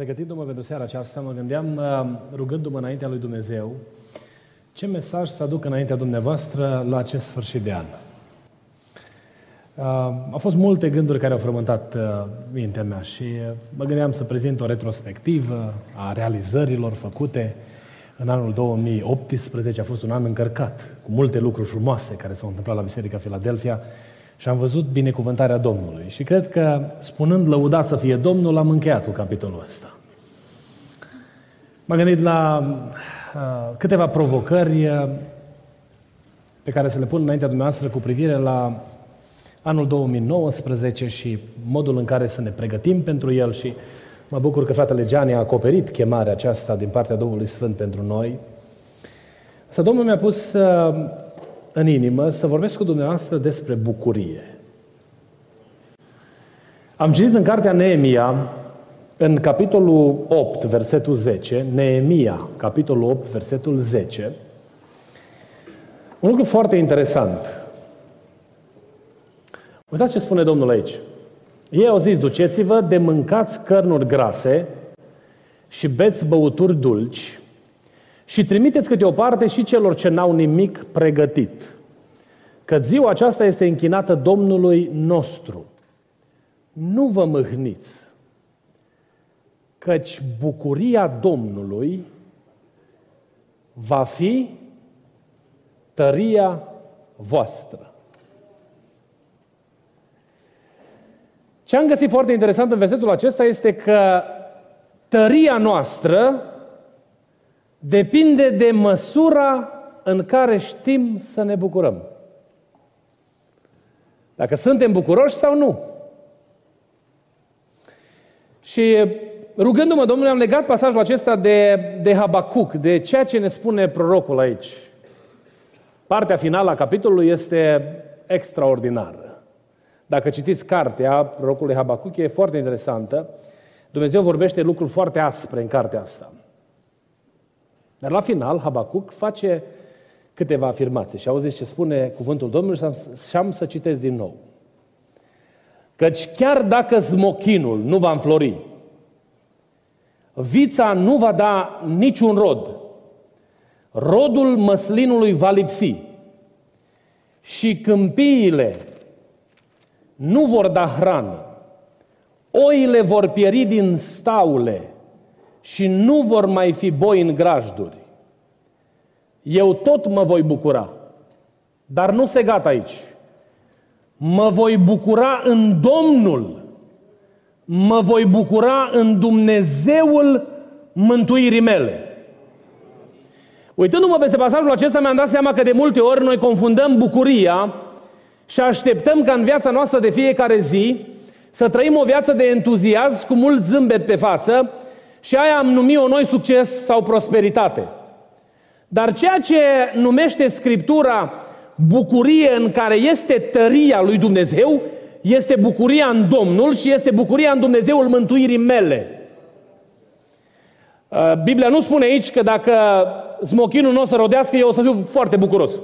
Pregătindu-mă pentru seara aceasta, mă gândeam, rugându-mă înaintea lui Dumnezeu, ce mesaj să aduc înaintea dumneavoastră la acest sfârșit de an. Au fost multe gânduri care au frământat mintea mea și mă gândeam să prezint o retrospectivă a realizărilor făcute în anul 2018. A fost un an încărcat cu multe lucruri frumoase care s-au întâmplat la Biserica Filadelfia și am văzut binecuvântarea Domnului. Și cred că, spunând lăudat să fie Domnul, am încheiat cu capitolul ăsta. M-am gândit la uh, câteva provocări uh, pe care să le pun înaintea dumneavoastră cu privire la anul 2019 și modul în care să ne pregătim pentru el și mă bucur că fratele Gianni a acoperit chemarea aceasta din partea Domnului Sfânt pentru noi. Să Domnul mi-a pus uh, în inimă să vorbesc cu dumneavoastră despre bucurie. Am citit în cartea Neemia, în capitolul 8, versetul 10, Neemia, capitolul 8, versetul 10, un lucru foarte interesant. Uitați ce spune Domnul aici. Ei au zis, duceți-vă de mâncați cărnuri grase și beți băuturi dulci și trimiteți câte o parte și celor ce n-au nimic pregătit. Că ziua aceasta este închinată Domnului nostru. Nu vă mâhniți, căci bucuria Domnului va fi tăria voastră. Ce am găsit foarte interesant în versetul acesta este că tăria noastră depinde de măsura în care știm să ne bucurăm. Dacă suntem bucuroși sau nu. Și rugându-mă, Domnule, am legat pasajul acesta de, de Habacuc, de ceea ce ne spune prorocul aici. Partea finală a capitolului este extraordinară. Dacă citiți cartea prorocului Habacuc, e foarte interesantă. Dumnezeu vorbește lucruri foarte aspre în cartea asta. Dar la final, Habacuc face câteva afirmații și auziți ce spune cuvântul Domnului și am să citesc din nou. Căci chiar dacă smochinul nu va înflori, vița nu va da niciun rod, rodul măslinului va lipsi și câmpiile nu vor da hrană, oile vor pieri din staule și nu vor mai fi boi în grajduri. Eu tot mă voi bucura, dar nu se gata aici. Mă voi bucura în Domnul, mă voi bucura în Dumnezeul mântuirii mele. Uitându-mă peste pasajul acesta, mi-am dat seama că de multe ori noi confundăm bucuria și așteptăm ca în viața noastră de fiecare zi să trăim o viață de entuziasm cu mult zâmbet pe față și aia am numit-o noi succes sau prosperitate. Dar ceea ce numește Scriptura bucurie în care este tăria lui Dumnezeu, este bucuria în Domnul și este bucuria în Dumnezeul mântuirii mele. Uh, Biblia nu spune aici că dacă smochinul nu o să rodească, eu o să fiu foarte bucuros.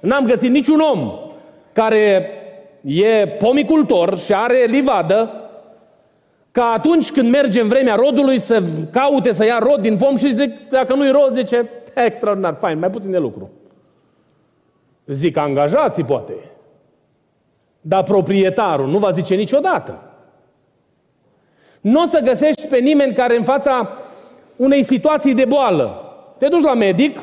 N-am găsit niciun om care e pomicultor și are livadă, ca atunci când merge în vremea rodului să caute să ia rod din pom și zic, dacă nu-i rod, zice, extraordinar, fain, mai puțin de lucru. Zic angajații, poate. Dar proprietarul nu va zice niciodată. Nu o să găsești pe nimeni care în fața unei situații de boală. Te duci la medic,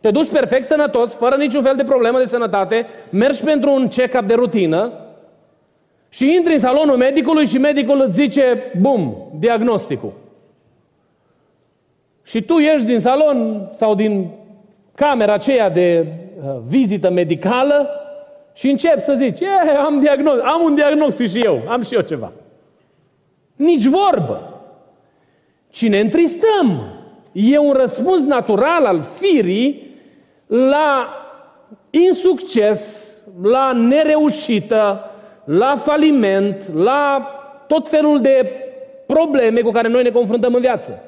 te duci perfect sănătos, fără niciun fel de problemă de sănătate, mergi pentru un check-up de rutină și intri în salonul medicului și medicul îți zice, bum, diagnosticul. Și tu ieși din salon sau din camera aceea de uh, vizită medicală și începi să zici, e, am, diagnoz, am un diagnostic și eu, am și eu ceva. Nici vorbă. Ci ne întristăm. E un răspuns natural al firii la insucces, la nereușită, la faliment, la tot felul de probleme cu care noi ne confruntăm în viață.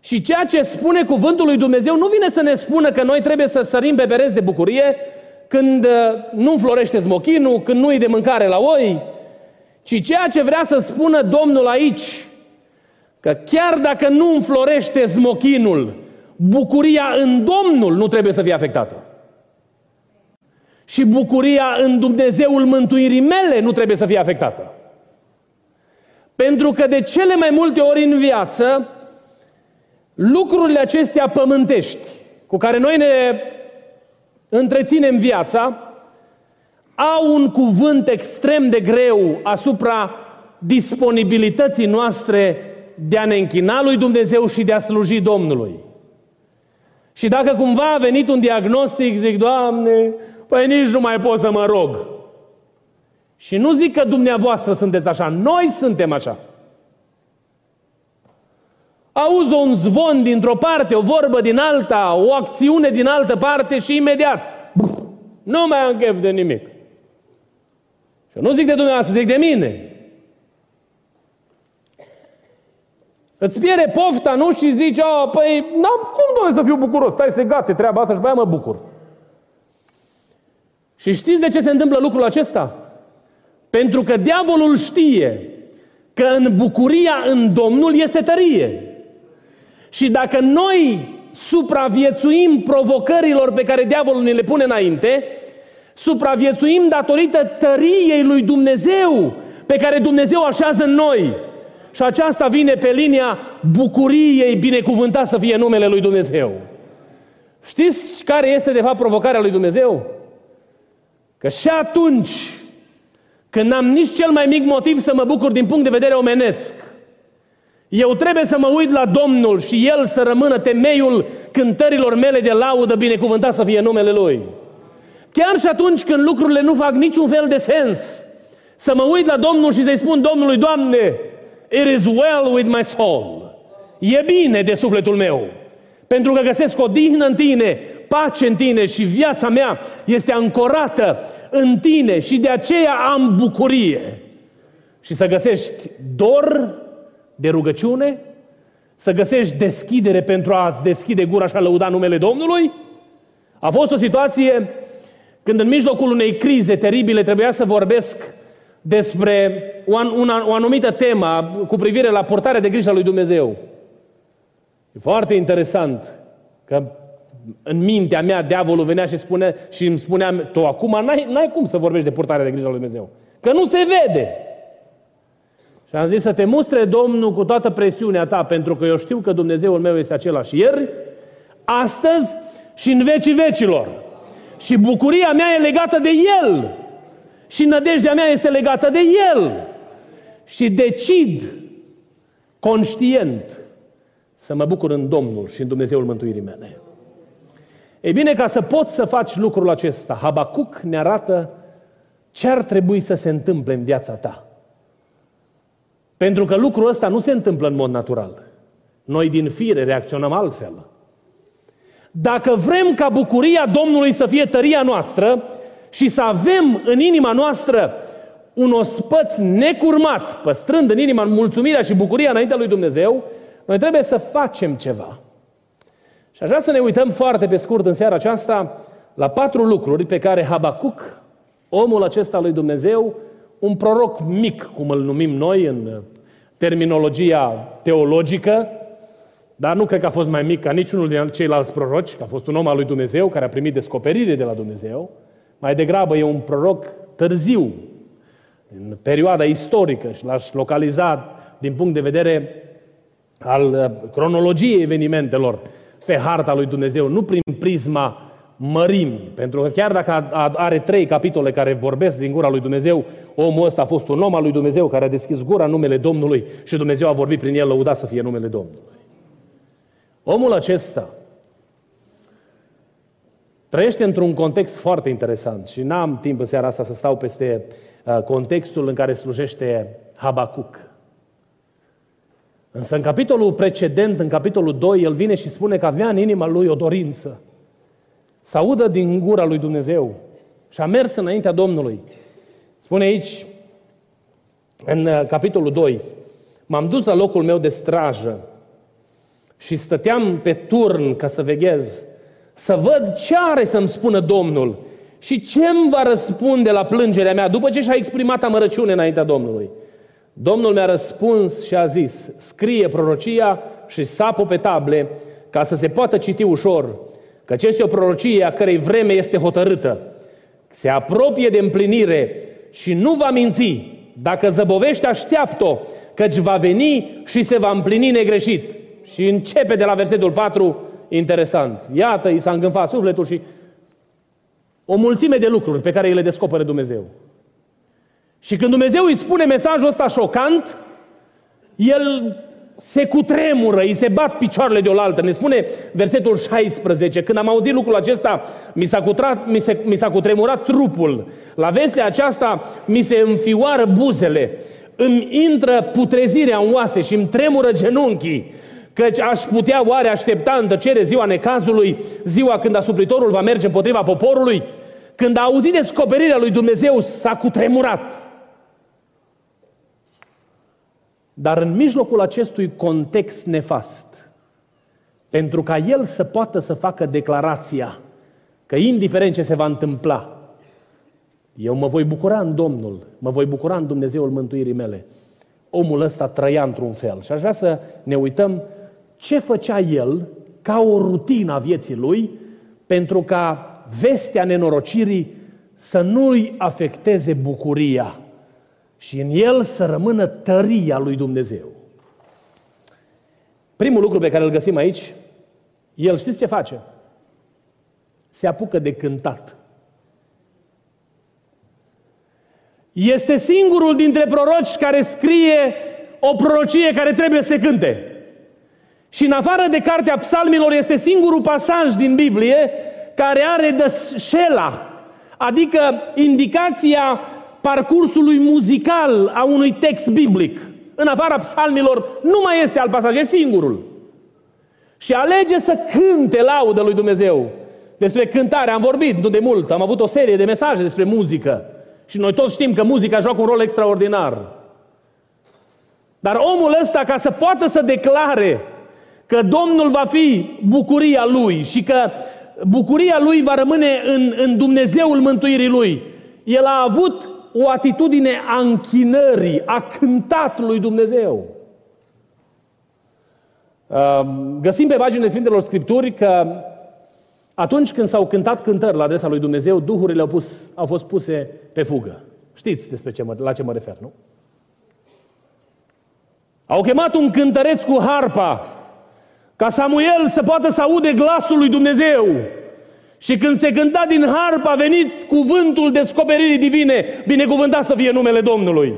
Și ceea ce spune cuvântul lui Dumnezeu nu vine să ne spună că noi trebuie să sărim pe pereți de bucurie când uh, nu florește smochinul, când nu e de mâncare la oi, ci ceea ce vrea să spună Domnul aici, că chiar dacă nu înflorește smochinul, bucuria în Domnul nu trebuie să fie afectată. Și bucuria în Dumnezeul mântuirii mele nu trebuie să fie afectată. Pentru că de cele mai multe ori în viață, lucrurile acestea pământești, cu care noi ne întreținem viața, au un cuvânt extrem de greu asupra disponibilității noastre de a ne închina lui Dumnezeu și de a sluji Domnului. Și dacă cumva a venit un diagnostic, zic, Doamne, păi nici nu mai pot să mă rog. Și nu zic că dumneavoastră sunteți așa, noi suntem așa. Auzi un zvon dintr-o parte, o vorbă din alta, o acțiune din altă parte și imediat nu mai am chef de nimic. Și nu zic de dumneavoastră, zic de mine. Îți pierde pofta, nu? Și zici, oh, păi, n-am cum, doamne, să fiu bucuros. Stai să gate treaba asta și pe mă bucur. Și știți de ce se întâmplă lucrul acesta? Pentru că diavolul știe că în bucuria în Domnul este tărie. Și dacă noi supraviețuim provocărilor pe care diavolul ne le pune înainte, supraviețuim datorită tăriei lui Dumnezeu pe care Dumnezeu așează în noi. Și aceasta vine pe linia bucuriei binecuvântat să fie numele lui Dumnezeu. Știți care este de fapt provocarea lui Dumnezeu? Că și atunci când n-am nici cel mai mic motiv să mă bucur din punct de vedere omenesc, eu trebuie să mă uit la Domnul și El să rămână temeiul cântărilor mele de laudă, binecuvântat să fie numele Lui. Chiar și atunci când lucrurile nu fac niciun fel de sens, să mă uit la Domnul și să-i spun Domnului, Doamne, it is well with my soul. E bine de sufletul meu. Pentru că găsesc o dihnă în tine, pace în tine și viața mea este ancorată în tine și de aceea am bucurie. Și să găsești dor de rugăciune, să găsești deschidere pentru a-ți deschide gura și a lăuda numele Domnului. A fost o situație când în mijlocul unei crize teribile trebuia să vorbesc despre o, una, o anumită temă cu privire la portarea de grijă a lui Dumnezeu. E foarte interesant că în mintea mea diavolul venea și, spune, și îmi spunea, tu acum n-ai, n-ai cum să vorbești de purtarea de grijă a lui Dumnezeu. Că nu se vede. Și am zis să te mustre Domnul cu toată presiunea ta, pentru că eu știu că Dumnezeul meu este același ieri, astăzi și în vecii vecilor. Și bucuria mea e legată de El. Și nădejdea mea este legată de El. Și decid conștient să mă bucur în Domnul și în Dumnezeul mântuirii mele. Ei bine, ca să poți să faci lucrul acesta, Habacuc ne arată ce ar trebui să se întâmple în viața ta. Pentru că lucrul ăsta nu se întâmplă în mod natural. Noi din fire reacționăm altfel. Dacă vrem ca bucuria Domnului să fie tăria noastră și să avem în inima noastră un ospăț necurmat, păstrând în inima mulțumirea și bucuria înaintea lui Dumnezeu, noi trebuie să facem ceva. Și aș vrea să ne uităm foarte pe scurt în seara aceasta la patru lucruri pe care Habacuc, omul acesta lui Dumnezeu, un proroc mic, cum îl numim noi în terminologia teologică, dar nu cred că a fost mai mic ca niciunul din ceilalți proroci, că a fost un om al lui Dumnezeu care a primit descoperire de la Dumnezeu. Mai degrabă e un proroc târziu, în perioada istorică și l-aș localiza din punct de vedere al uh, cronologiei evenimentelor pe harta lui Dumnezeu, nu prin prisma mărimii. Pentru că chiar dacă are trei capitole care vorbesc din gura lui Dumnezeu, omul ăsta a fost un om al lui Dumnezeu care a deschis gura în numele Domnului și Dumnezeu a vorbit prin el, lăudat să fie numele Domnului. Omul acesta trăiește într-un context foarte interesant și n-am timp în seara asta să stau peste uh, contextul în care slujește Habacuc. Însă în capitolul precedent, în capitolul 2, el vine și spune că avea în inima lui o dorință să audă din gura lui Dumnezeu și a mers înaintea Domnului. Spune aici, în uh, capitolul 2, m-am dus la locul meu de strajă și stăteam pe turn ca să veghez, să văd ce are să-mi spună Domnul și ce îmi va răspunde la plângerea mea după ce și-a exprimat amărăciune înaintea Domnului. Domnul mi-a răspuns și a zis, scrie prorocia și sapă pe table ca să se poată citi ușor, că este o prorocie a cărei vreme este hotărâtă. Se apropie de împlinire și nu va minți. Dacă zăbovește, așteaptă-o, căci va veni și se va împlini negreșit. Și începe de la versetul 4, interesant. Iată, i s-a îngânfat sufletul și o mulțime de lucruri pe care îi le descoperă Dumnezeu. Și când Dumnezeu îi spune mesajul ăsta șocant, el se cutremură, îi se bat picioarele de oaltă. Ne spune versetul 16, când am auzit lucrul acesta, mi s-a, cutrat, mi, se, mi s-a cutremurat trupul. La vestea aceasta mi se înfioară buzele, îmi intră putrezirea în oase și îmi tremură genunchii. Căci aș putea oare aștepta în tăcere ziua necazului, ziua când asupritorul va merge împotriva poporului? Când a auzit descoperirea lui Dumnezeu, s-a cutremurat. Dar în mijlocul acestui context nefast, pentru ca el să poată să facă declarația că indiferent ce se va întâmpla, eu mă voi bucura în Domnul, mă voi bucura în Dumnezeul mântuirii mele. Omul ăsta trăia într-un fel. Și aș vrea să ne uităm ce făcea el ca o rutină a vieții lui pentru ca vestea nenorocirii să nu-i afecteze bucuria și în el să rămână tăria lui Dumnezeu. Primul lucru pe care îl găsim aici, el știți ce face? Se apucă de cântat. Este singurul dintre proroci care scrie o prorocie care trebuie să se cânte. Și în afară de cartea psalmilor este singurul pasaj din Biblie care are de șela, adică indicația parcursului muzical a unui text biblic. În afara psalmilor nu mai este alt pasaj, e singurul. Și alege să cânte laudă lui Dumnezeu. Despre cântare am vorbit nu de mult, am avut o serie de mesaje despre muzică. Și noi toți știm că muzica joacă un rol extraordinar. Dar omul ăsta, ca să poată să declare că Domnul va fi bucuria lui și că bucuria lui va rămâne în, în Dumnezeul mântuirii lui, el a avut o atitudine a închinării, a cântatului Dumnezeu. Găsim pe paginile Sfintelor Scripturi că atunci când s-au cântat cântări la adresa lui Dumnezeu, duhurile au, pus, au fost puse pe fugă. Știți despre ce mă, la ce mă refer, nu? Au chemat un cântăreț cu harpa ca Samuel să poată să aude glasul lui Dumnezeu. Și când se cânta din harp, a venit cuvântul descoperirii divine, binecuvântat să fie numele Domnului.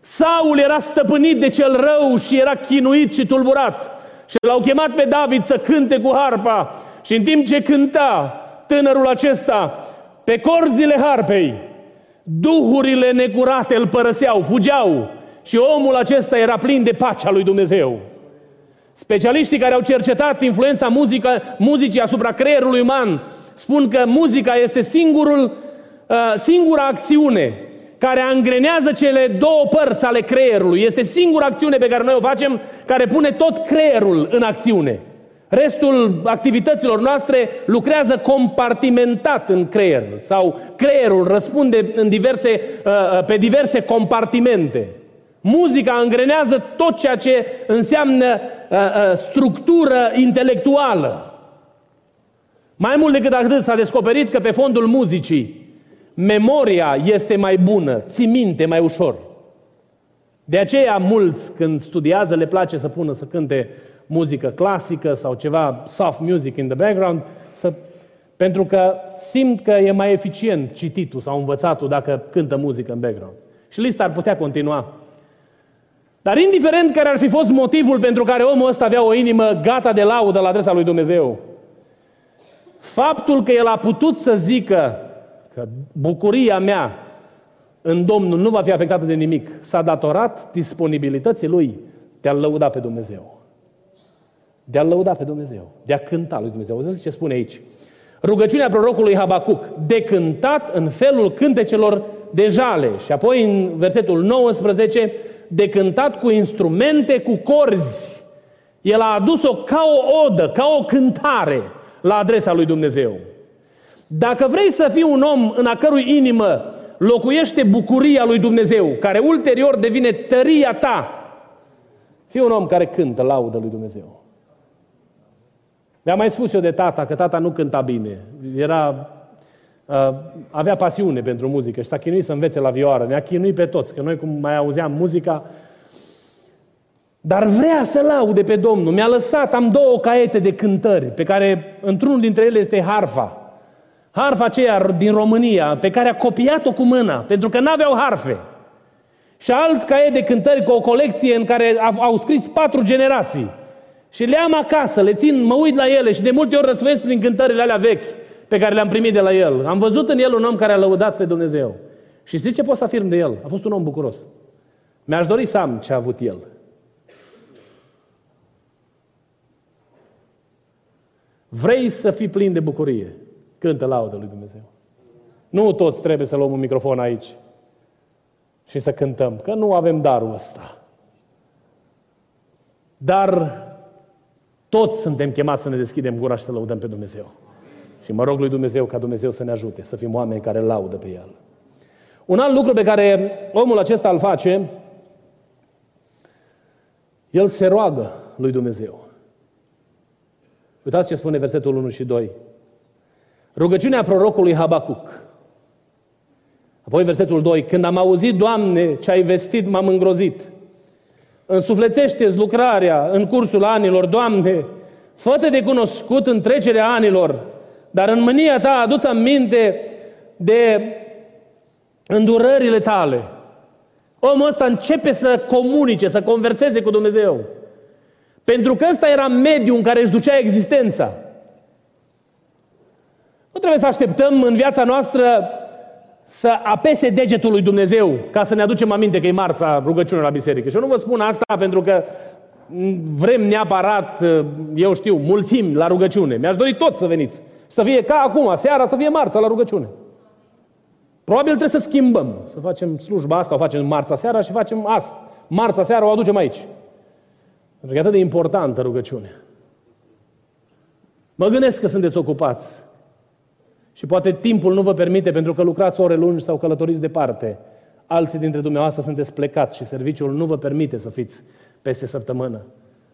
Saul era stăpânit de cel rău și era chinuit și tulburat. Și l-au chemat pe David să cânte cu harpa. Și în timp ce cânta tânărul acesta, pe corzile harpei, duhurile necurate îl părăseau, fugeau. Și omul acesta era plin de pacea lui Dumnezeu. Specialiștii care au cercetat influența muzică, muzicii asupra creierului uman spun că muzica este singurul, uh, singura acțiune care angrenează cele două părți ale creierului. Este singura acțiune pe care noi o facem care pune tot creierul în acțiune. Restul activităților noastre lucrează compartimentat în creier sau creierul răspunde în diverse, uh, uh, pe diverse compartimente. Muzica îngrenează tot ceea ce înseamnă uh, uh, structură intelectuală. Mai mult decât atât s-a descoperit că pe fondul muzicii memoria este mai bună, ții minte mai ușor. De aceea mulți când studiază le place să pună să cânte muzică clasică sau ceva soft music in the background, să, pentru că simt că e mai eficient cititul sau învățatul dacă cântă muzică în background. Și lista ar putea continua. Dar indiferent care ar fi fost motivul pentru care omul ăsta avea o inimă gata de laudă la adresa lui Dumnezeu, faptul că el a putut să zică că bucuria mea în Domnul nu va fi afectată de nimic, s-a datorat disponibilității lui de a lăuda pe Dumnezeu. De a lăuda pe Dumnezeu. De a cânta lui Dumnezeu. Auziți ce spune aici? Rugăciunea prorocului Habacuc, de cântat în felul cântecelor de jale. Și apoi în versetul 19, de cântat cu instrumente, cu corzi. El a adus-o ca o odă, ca o cântare la adresa lui Dumnezeu. Dacă vrei să fii un om în a cărui inimă locuiește bucuria lui Dumnezeu, care ulterior devine tăria ta, fii un om care cântă laudă lui Dumnezeu. Mi-a mai spus eu de tata că tata nu cânta bine. Era, uh, avea pasiune pentru muzică și s-a chinuit să învețe la vioară. Ne-a chinuit pe toți, că noi cum mai auzeam muzica, dar vrea să laude pe Domnul. Mi-a lăsat, am două caiete de cântări, pe care într-unul dintre ele este harfa. Harfa aceea din România, pe care a copiat-o cu mâna, pentru că n-aveau harfe. Și alt caiet de cântări cu o colecție în care au scris patru generații. Și le am acasă, le țin, mă uit la ele și de multe ori răsfăiesc prin cântările alea vechi pe care le-am primit de la el. Am văzut în el un om care a lăudat pe Dumnezeu. Și știți ce pot să afirm de el? A fost un om bucuros. Mi-aș dori să am ce a avut el. Vrei să fii plin de bucurie? Cântă laudă lui Dumnezeu. Nu toți trebuie să luăm un microfon aici și să cântăm, că nu avem darul ăsta. Dar toți suntem chemați să ne deschidem gura și să lăudăm pe Dumnezeu. Și mă rog lui Dumnezeu ca Dumnezeu să ne ajute, să fim oameni care laudă pe El. Un alt lucru pe care omul acesta îl face, el se roagă lui Dumnezeu. Uitați ce spune versetul 1 și 2. Rugăciunea prorocului Habacuc. Apoi versetul 2. Când am auzit, Doamne, ce ai vestit, m-am îngrozit. Însuflețește-ți lucrarea în cursul anilor, Doamne, fă de cunoscut în trecerea anilor, dar în mânia ta adu-ți aminte de îndurările tale. Omul ăsta începe să comunice, să converseze cu Dumnezeu. Pentru că ăsta era mediul în care își ducea existența. Nu trebuie să așteptăm în viața noastră să apese degetul lui Dumnezeu ca să ne aducem aminte că e marța rugăciunii la biserică. Și eu nu vă spun asta pentru că vrem neapărat, eu știu, mulțimi la rugăciune. Mi-aș dori tot să veniți. Să fie ca acum, seara, să fie marța la rugăciune. Probabil trebuie să schimbăm. Să facem slujba asta, o facem marța seara și facem asta. Marța seara o aducem aici. Pentru că e atât de importantă rugăciunea. Mă gândesc că sunteți ocupați. Și poate timpul nu vă permite pentru că lucrați ore lungi sau călătoriți departe. Alții dintre dumneavoastră sunteți plecați și serviciul nu vă permite să fiți peste săptămână.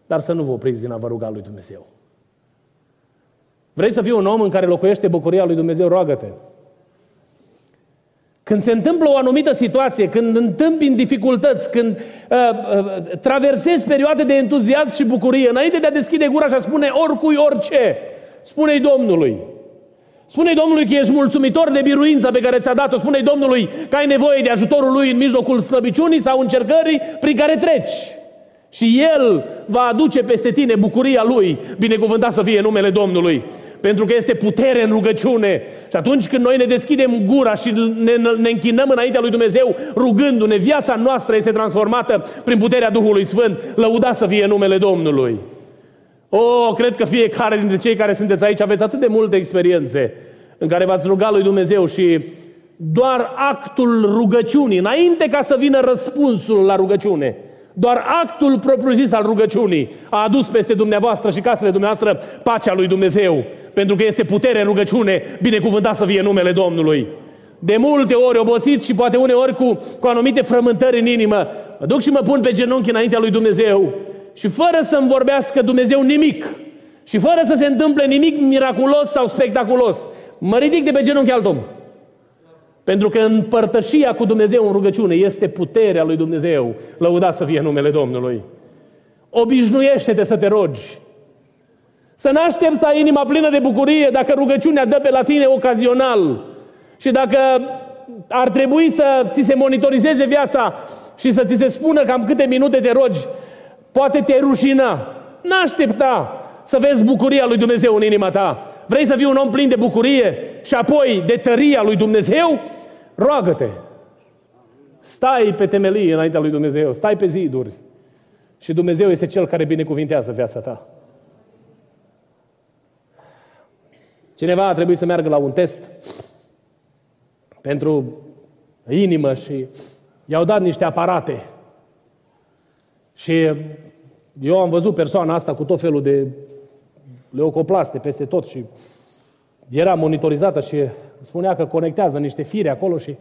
Dar să nu vă opriți din a vă ruga lui Dumnezeu. Vrei să fii un om în care locuiește bucuria lui Dumnezeu? Roagă-te. Când se întâmplă o anumită situație, când întâmpini dificultăți, când uh, uh, traversezi perioade de entuziasm și bucurie, înainte de a deschide gura și a spune oricui orice, spune-i Domnului. Spune Domnului că ești mulțumitor de biruința pe care ți-a dat-o. Spune Domnului că ai nevoie de ajutorul Lui în mijlocul slăbiciunii sau încercării prin care treci. Și El va aduce peste tine bucuria Lui, binecuvântat să fie numele Domnului. Pentru că este putere în rugăciune. Și atunci când noi ne deschidem gura și ne, ne închinăm înaintea lui Dumnezeu, rugându-ne, viața noastră este transformată prin puterea Duhului Sfânt. Lăudat să fie numele Domnului. O, oh, cred că fiecare dintre cei care sunteți aici aveți atât de multe experiențe în care v-ați rugat lui Dumnezeu și doar actul rugăciunii, înainte ca să vină răspunsul la rugăciune, doar actul propriu-zis al rugăciunii a adus peste dumneavoastră și casele dumneavoastră pacea lui Dumnezeu, pentru că este putere în rugăciune, binecuvântat să fie numele Domnului. De multe ori obosit și poate uneori cu, cu anumite frământări în inimă, mă duc și mă pun pe genunchi înaintea lui Dumnezeu și fără să-mi vorbească Dumnezeu nimic și fără să se întâmple nimic miraculos sau spectaculos, mă ridic de pe genunchi alt om. Pentru că împărtășia cu Dumnezeu în rugăciune este puterea lui Dumnezeu. Lăudat să fie numele Domnului. Obișnuiește-te să te rogi. Să nu aștepți să ai inima plină de bucurie dacă rugăciunea dă pe la tine ocazional. Și dacă ar trebui să ți se monitorizeze viața și să ți se spună cam câte minute te rogi, Poate te rușina. N-aștepta să vezi bucuria lui Dumnezeu în inima ta. Vrei să fii un om plin de bucurie și apoi de tăria lui Dumnezeu? Roagă-te. Stai pe temelie înaintea lui Dumnezeu, stai pe ziduri. Și Dumnezeu este Cel care binecuvintează viața ta. Cineva a trebuit să meargă la un test pentru inimă și i-au dat niște aparate. Și eu am văzut persoana asta cu tot felul de leucoplaste peste tot și era monitorizată și spunea că conectează niște fire acolo și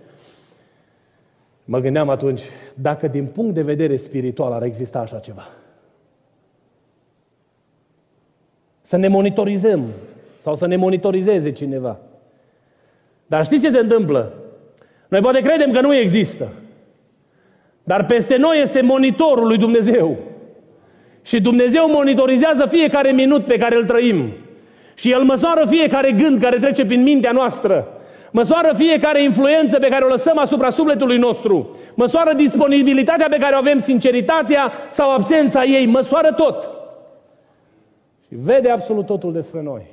mă gândeam atunci, dacă din punct de vedere spiritual ar exista așa ceva. Să ne monitorizăm sau să ne monitorizeze cineva. Dar știți ce se întâmplă? Noi poate credem că nu există. Dar peste noi este monitorul lui Dumnezeu. Și Dumnezeu monitorizează fiecare minut pe care îl trăim. Și El măsoară fiecare gând care trece prin mintea noastră. Măsoară fiecare influență pe care o lăsăm asupra sufletului nostru. Măsoară disponibilitatea pe care o avem, sinceritatea sau absența ei. Măsoară tot. Și vede absolut totul despre noi.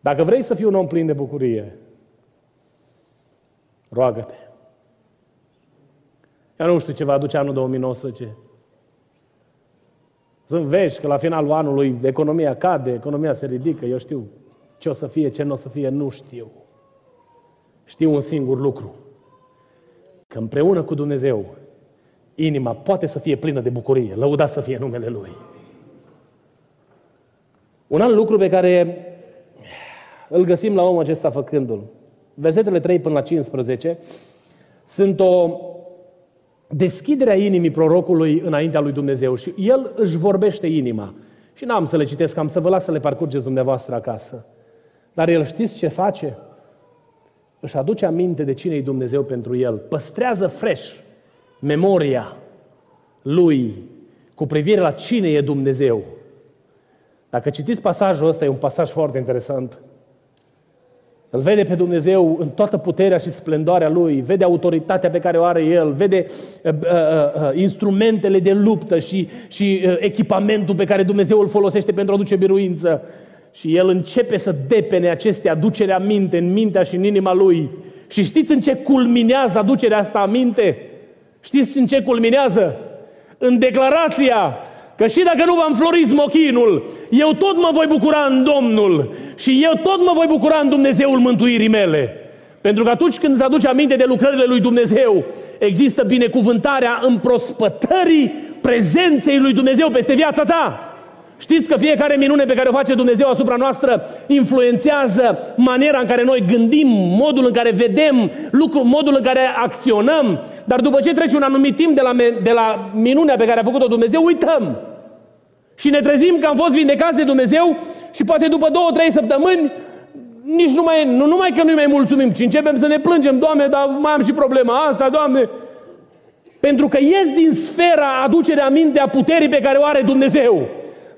Dacă vrei să fii un om plin de bucurie, roagă-te. Eu nu știu ce va aduce anul 2019. Sunt vești că la finalul anului economia cade, economia se ridică, eu știu ce o să fie, ce nu o să fie, nu știu. Știu un singur lucru. Că împreună cu Dumnezeu, inima poate să fie plină de bucurie, lăudat să fie numele Lui. Un alt lucru pe care îl găsim la omul acesta făcându-l. Versetele 3 până la 15 sunt o deschidere a inimii prorocului înaintea lui Dumnezeu și el își vorbește inima. Și n-am să le citesc, am să vă las să le parcurgeți dumneavoastră acasă. Dar el știți ce face? Își aduce aminte de cine e Dumnezeu pentru el. Păstrează fresh memoria lui cu privire la cine e Dumnezeu. Dacă citiți pasajul ăsta, e un pasaj foarte interesant. Îl vede pe Dumnezeu în toată puterea și splendoarea Lui, vede autoritatea pe care o are El, vede uh, uh, uh, instrumentele de luptă și, și uh, echipamentul pe care Dumnezeu îl folosește pentru a duce biruință. Și El începe să depene aceste aducere aminte în mintea și în inima Lui. Și știți în ce culminează aducerea asta aminte? Știți în ce culminează? În declarația Că și dacă nu v-am florit smochinul, eu tot mă voi bucura în Domnul și eu tot mă voi bucura în Dumnezeul mântuirii mele. Pentru că atunci când îți aduce aminte de lucrările lui Dumnezeu, există binecuvântarea împrospătării prezenței lui Dumnezeu peste viața ta. Știți că fiecare minune pe care o face Dumnezeu asupra noastră influențează maniera în care noi gândim, modul în care vedem lucru, modul în care acționăm, dar după ce trece un anumit timp de la, de la minunea pe care a făcut-o Dumnezeu, uităm. Și ne trezim că am fost vindecați de Dumnezeu și poate după două, trei săptămâni nici nu mai, nu numai că nu mai mulțumim, ci începem să ne plângem, Doamne, dar mai am și problema asta, Doamne. Pentru că ies din sfera aducerea minte a puterii pe care o are Dumnezeu.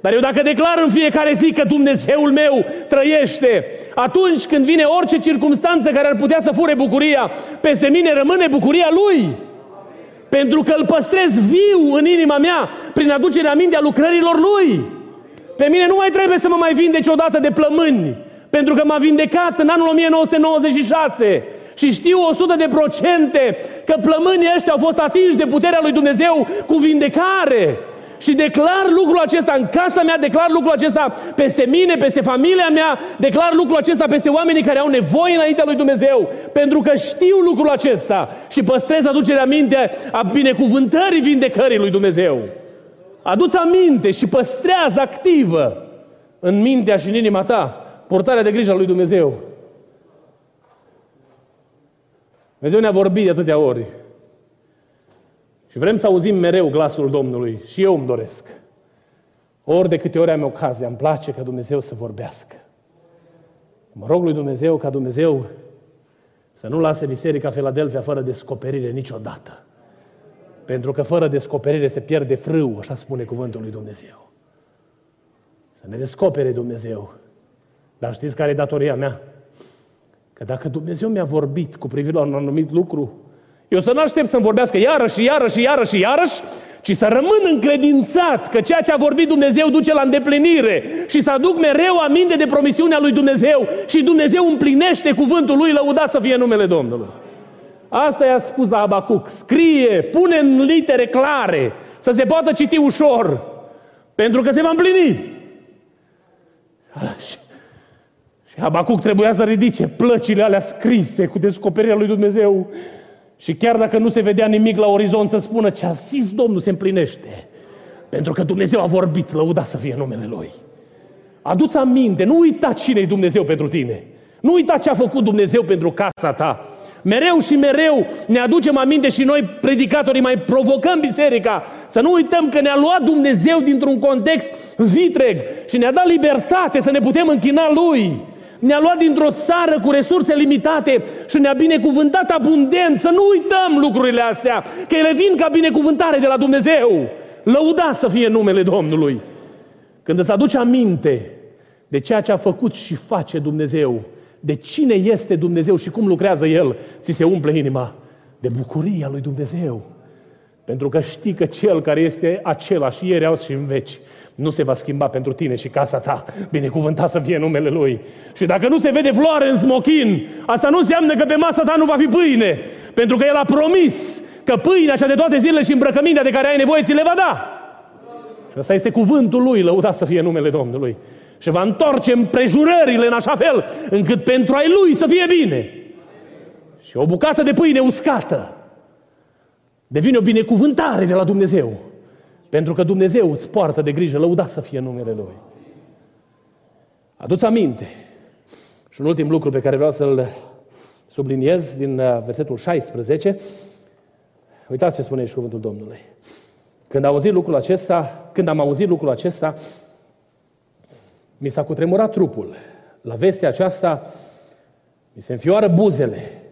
Dar eu dacă declar în fiecare zi că Dumnezeul meu trăiește, atunci când vine orice circunstanță care ar putea să fure bucuria, peste mine rămâne bucuria Lui. Pentru că îl păstrez viu în inima mea prin aducerea mintea lucrărilor Lui. Pe mine nu mai trebuie să mă mai vindeci odată de plămâni, pentru că m-a vindecat în anul 1996 și știu 100 de procente că plămânii ăștia au fost atinși de puterea lui Dumnezeu cu vindecare și declar lucrul acesta în casa mea, declar lucrul acesta peste mine, peste familia mea, declar lucrul acesta peste oamenii care au nevoie înaintea lui Dumnezeu, pentru că știu lucrul acesta și păstrez aducerea minte a binecuvântării vindecării lui Dumnezeu. Aduți aminte și păstrează activă în mintea și în inima ta portarea de grijă a lui Dumnezeu. Dumnezeu ne-a vorbit de atâtea ori. Și vrem să auzim mereu glasul Domnului. Și eu îmi doresc. Ori de câte ori am ocazia, îmi place ca Dumnezeu să vorbească. Mă rog lui Dumnezeu ca Dumnezeu să nu lase Biserica Filadelfia fără descoperire niciodată. Pentru că fără descoperire se pierde frâu, așa spune cuvântul lui Dumnezeu. Să ne descopere Dumnezeu. Dar știți care e datoria mea? Că dacă Dumnezeu mi-a vorbit cu privire la un anumit lucru, eu să nu aștept să-mi vorbească iarăși și iarăși și iarăși și iarăși, ci să rămân încredințat că ceea ce a vorbit Dumnezeu duce la îndeplinire și să aduc mereu aminte de promisiunea lui Dumnezeu și Dumnezeu împlinește cuvântul lui, lăudat să fie numele Domnului. Asta i-a spus la Abacuc. Scrie, pune în litere clare să se poată citi ușor, pentru că se va împlini. Și, și Habacuc trebuia să ridice plăcile alea scrise cu descoperirea lui Dumnezeu și chiar dacă nu se vedea nimic la orizont să spună ce a zis Domnul se împlinește. Pentru că Dumnezeu a vorbit, lăuda să fie numele Lui. Adu-ți aminte, nu uita cine e Dumnezeu pentru tine. Nu uita ce a făcut Dumnezeu pentru casa ta. Mereu și mereu ne aducem aminte și noi, predicatorii, mai provocăm biserica să nu uităm că ne-a luat Dumnezeu dintr-un context vitreg și ne-a dat libertate să ne putem închina Lui. Ne-a luat dintr-o țară cu resurse limitate și ne-a binecuvântat abundent. Să nu uităm lucrurile astea, că ele vin ca binecuvântare de la Dumnezeu. Lăudat să fie numele Domnului. Când îți aduce aminte de ceea ce a făcut și face Dumnezeu, de cine este Dumnezeu și cum lucrează El, ți se umple inima de bucuria lui Dumnezeu. Pentru că știi că Cel care este același ieri, azi și în veci, nu se va schimba pentru tine și casa ta. Binecuvântat să fie numele Lui. Și dacă nu se vede floare în smochin, asta nu înseamnă că pe masa ta nu va fi pâine. Pentru că El a promis că pâinea cea de toate zilele și îmbrăcămintea de care ai nevoie ți le va da. Și asta este cuvântul Lui, lăudat să fie numele Domnului. Și va întoarce împrejurările în așa fel încât pentru ai Lui să fie bine. Și o bucată de pâine uscată devine o binecuvântare de la Dumnezeu. Pentru că Dumnezeu îți poartă de grijă, lăudat să fie numele Lui. Aduți aminte. Și un ultim lucru pe care vreau să-l subliniez din uh, versetul 16. Uitați ce spune și cuvântul Domnului. Când am auzit lucrul acesta, când am auzit lucrul acesta, mi s-a cutremurat trupul. La vestea aceasta mi se înfioară buzele.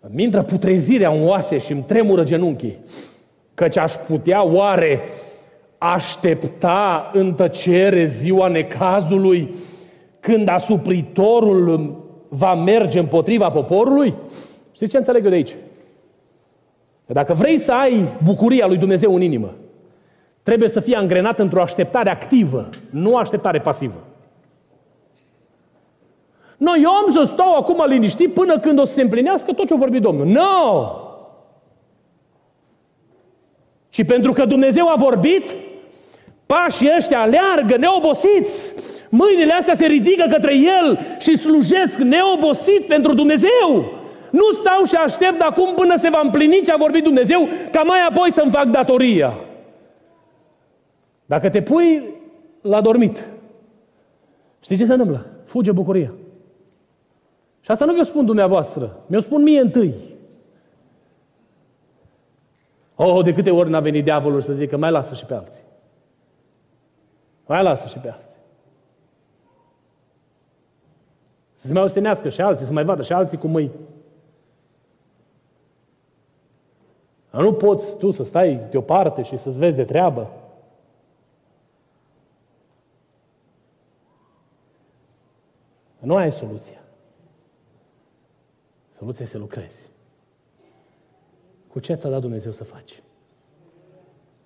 Îmi intră putrezirea în oase și îmi tremură genunchii. Căci aș putea oare aștepta în tăcere ziua necazului când asupritorul va merge împotriva poporului? Știți ce înțeleg eu de aici? Că dacă vrei să ai bucuria lui Dumnezeu în inimă, trebuie să fie angrenat într-o așteptare activă, nu o așteptare pasivă. Nu, eu am să stau acum liniștit până când o să se împlinească tot ce a vorbit Domnul. Nu! No! Și pentru că Dumnezeu a vorbit, pașii ăștia aleargă neobosiți. Mâinile astea se ridică către El și slujesc neobosit pentru Dumnezeu. Nu stau și aștept acum până se va împlini ce a vorbit Dumnezeu, ca mai apoi să-mi fac datoria. Dacă te pui la dormit, știi ce se întâmplă? Fuge bucuria. Și asta nu vi-o spun dumneavoastră, mi-o spun mie întâi. Oh, de câte ori n-a venit diavolul să zică, mai lasă și pe alții. Mai lasă și pe alții. Să se mai ostenească și alții, să mai vadă și alții cum mâini. Nu poți tu să stai deoparte și să-ți vezi de treabă. Nu ai soluția. Soluția este să lucrezi. Cu ce ți-a dat Dumnezeu să faci?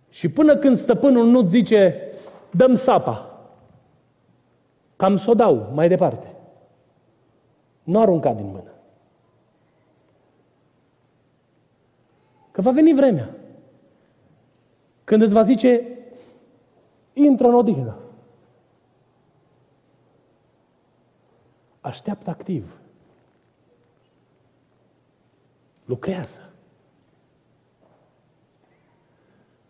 Și până când stăpânul nu zice, dăm sapa, cam să o dau mai departe. Nu arunca din mână. Că va veni vremea când îți va zice, intră în odihnă. Așteaptă activ. Lucrează.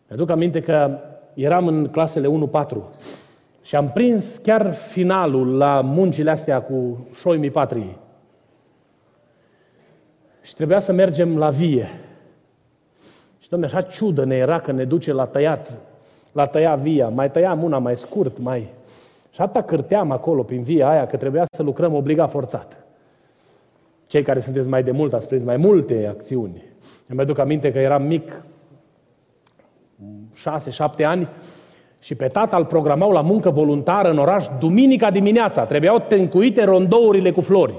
Mi-aduc aminte că eram în clasele 1-4 și am prins chiar finalul la muncile astea cu șoimii patriei. Și trebuia să mergem la vie. Și domnule, așa ciudă ne era că ne duce la tăiat, la tăia via. Mai tăiam una mai scurt, mai... Și atâta cârteam acolo prin via aia că trebuia să lucrăm obligat forțat. Cei care sunteți mai de mult ați prins mai multe acțiuni. Îmi mai duc aminte că eram mic, șase, șapte ani, și pe tata îl programau la muncă voluntară în oraș duminica dimineața. Trebuiau tencuite rondourile cu flori.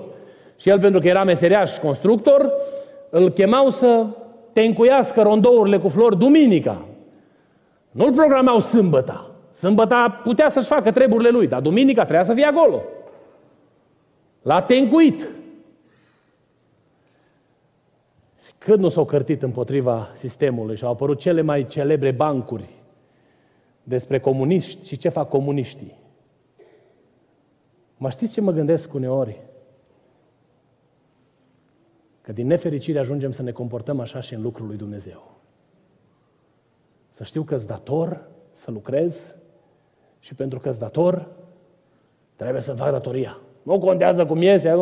Și el, pentru că era meseriaș constructor, îl chemau să tencuiască rondourile cu flori duminica. Nu-l programau sâmbăta. Sâmbăta putea să-și facă treburile lui, dar duminica trebuia să fie acolo. L-a tencuit. Când nu s-au cărtit împotriva sistemului și au apărut cele mai celebre bancuri despre comuniști și ce fac comuniștii. Mă știți ce mă gândesc uneori? Că din nefericire ajungem să ne comportăm așa și în lucrul lui Dumnezeu. Să știu că-s dator să lucrez și pentru că-s dator trebuie să fac datoria. Nu contează cum iese,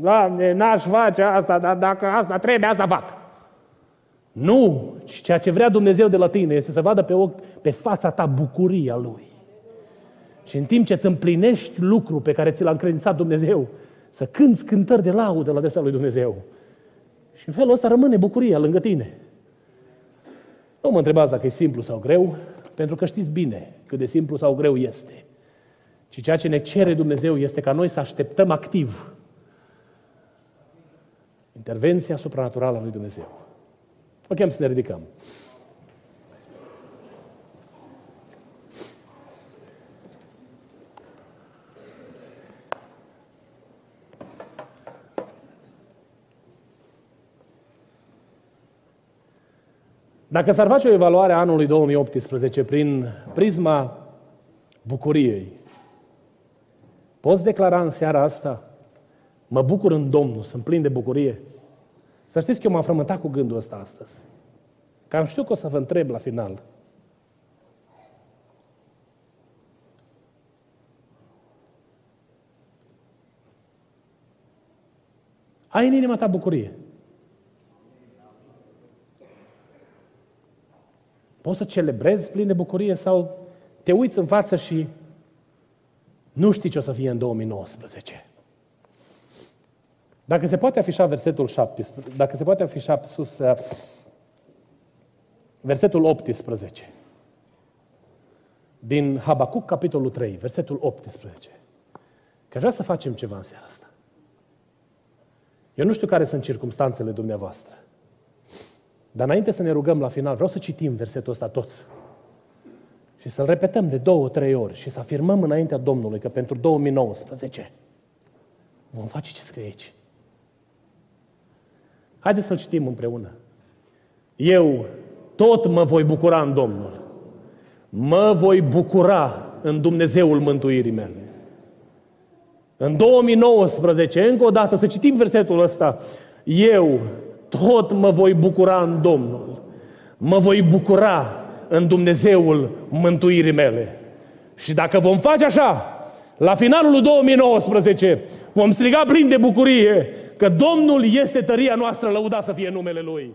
Doamne, n-aș face asta, dar dacă asta trebuie, asta fac. Nu, ceea ce vrea Dumnezeu de la tine este să vadă pe, ochi, pe fața ta bucuria Lui. Și în timp ce îți împlinești lucru pe care ți l-a încredințat Dumnezeu, să cânți cântări de laudă la adresa lui Dumnezeu. Și în felul ăsta rămâne bucuria lângă tine. Nu mă întrebați dacă e simplu sau greu, pentru că știți bine cât de simplu sau greu este. Și ceea ce ne cere Dumnezeu este ca noi să așteptăm activ intervenția supranaturală a lui Dumnezeu. Vă chem să ne ridicăm. Dacă s-ar face o evaluare a anului 2018 prin prisma bucuriei, poți declara în seara asta, mă bucur în Domnul, sunt plin de bucurie? Să știți că eu m-am frământat cu gândul ăsta astăzi. Că am știut că o să vă întreb la final. Ai în inima ta bucurie. Poți să celebrezi plin de bucurie sau te uiți în față și nu știi ce o să fie în 2019. Dacă se poate afișa versetul 17, dacă se poate afișa sus uh, versetul 18 din Habacuc, capitolul 3, versetul 18. Că vrea să facem ceva în seara asta. Eu nu știu care sunt circumstanțele dumneavoastră. Dar înainte să ne rugăm la final, vreau să citim versetul ăsta toți. Și să-l repetăm de două, trei ori și să afirmăm înaintea Domnului că pentru 2019 vom face ce scrie aici. Haideți să-l citim împreună. Eu tot mă voi bucura în Domnul. Mă voi bucura în Dumnezeul mântuirii mele. În 2019, încă o dată, să citim versetul ăsta. Eu tot mă voi bucura în Domnul. Mă voi bucura în Dumnezeul mântuirii mele. Și dacă vom face așa, la finalul lui 2019 vom striga plin de bucurie că Domnul este tăria noastră, lăudat să fie numele Lui.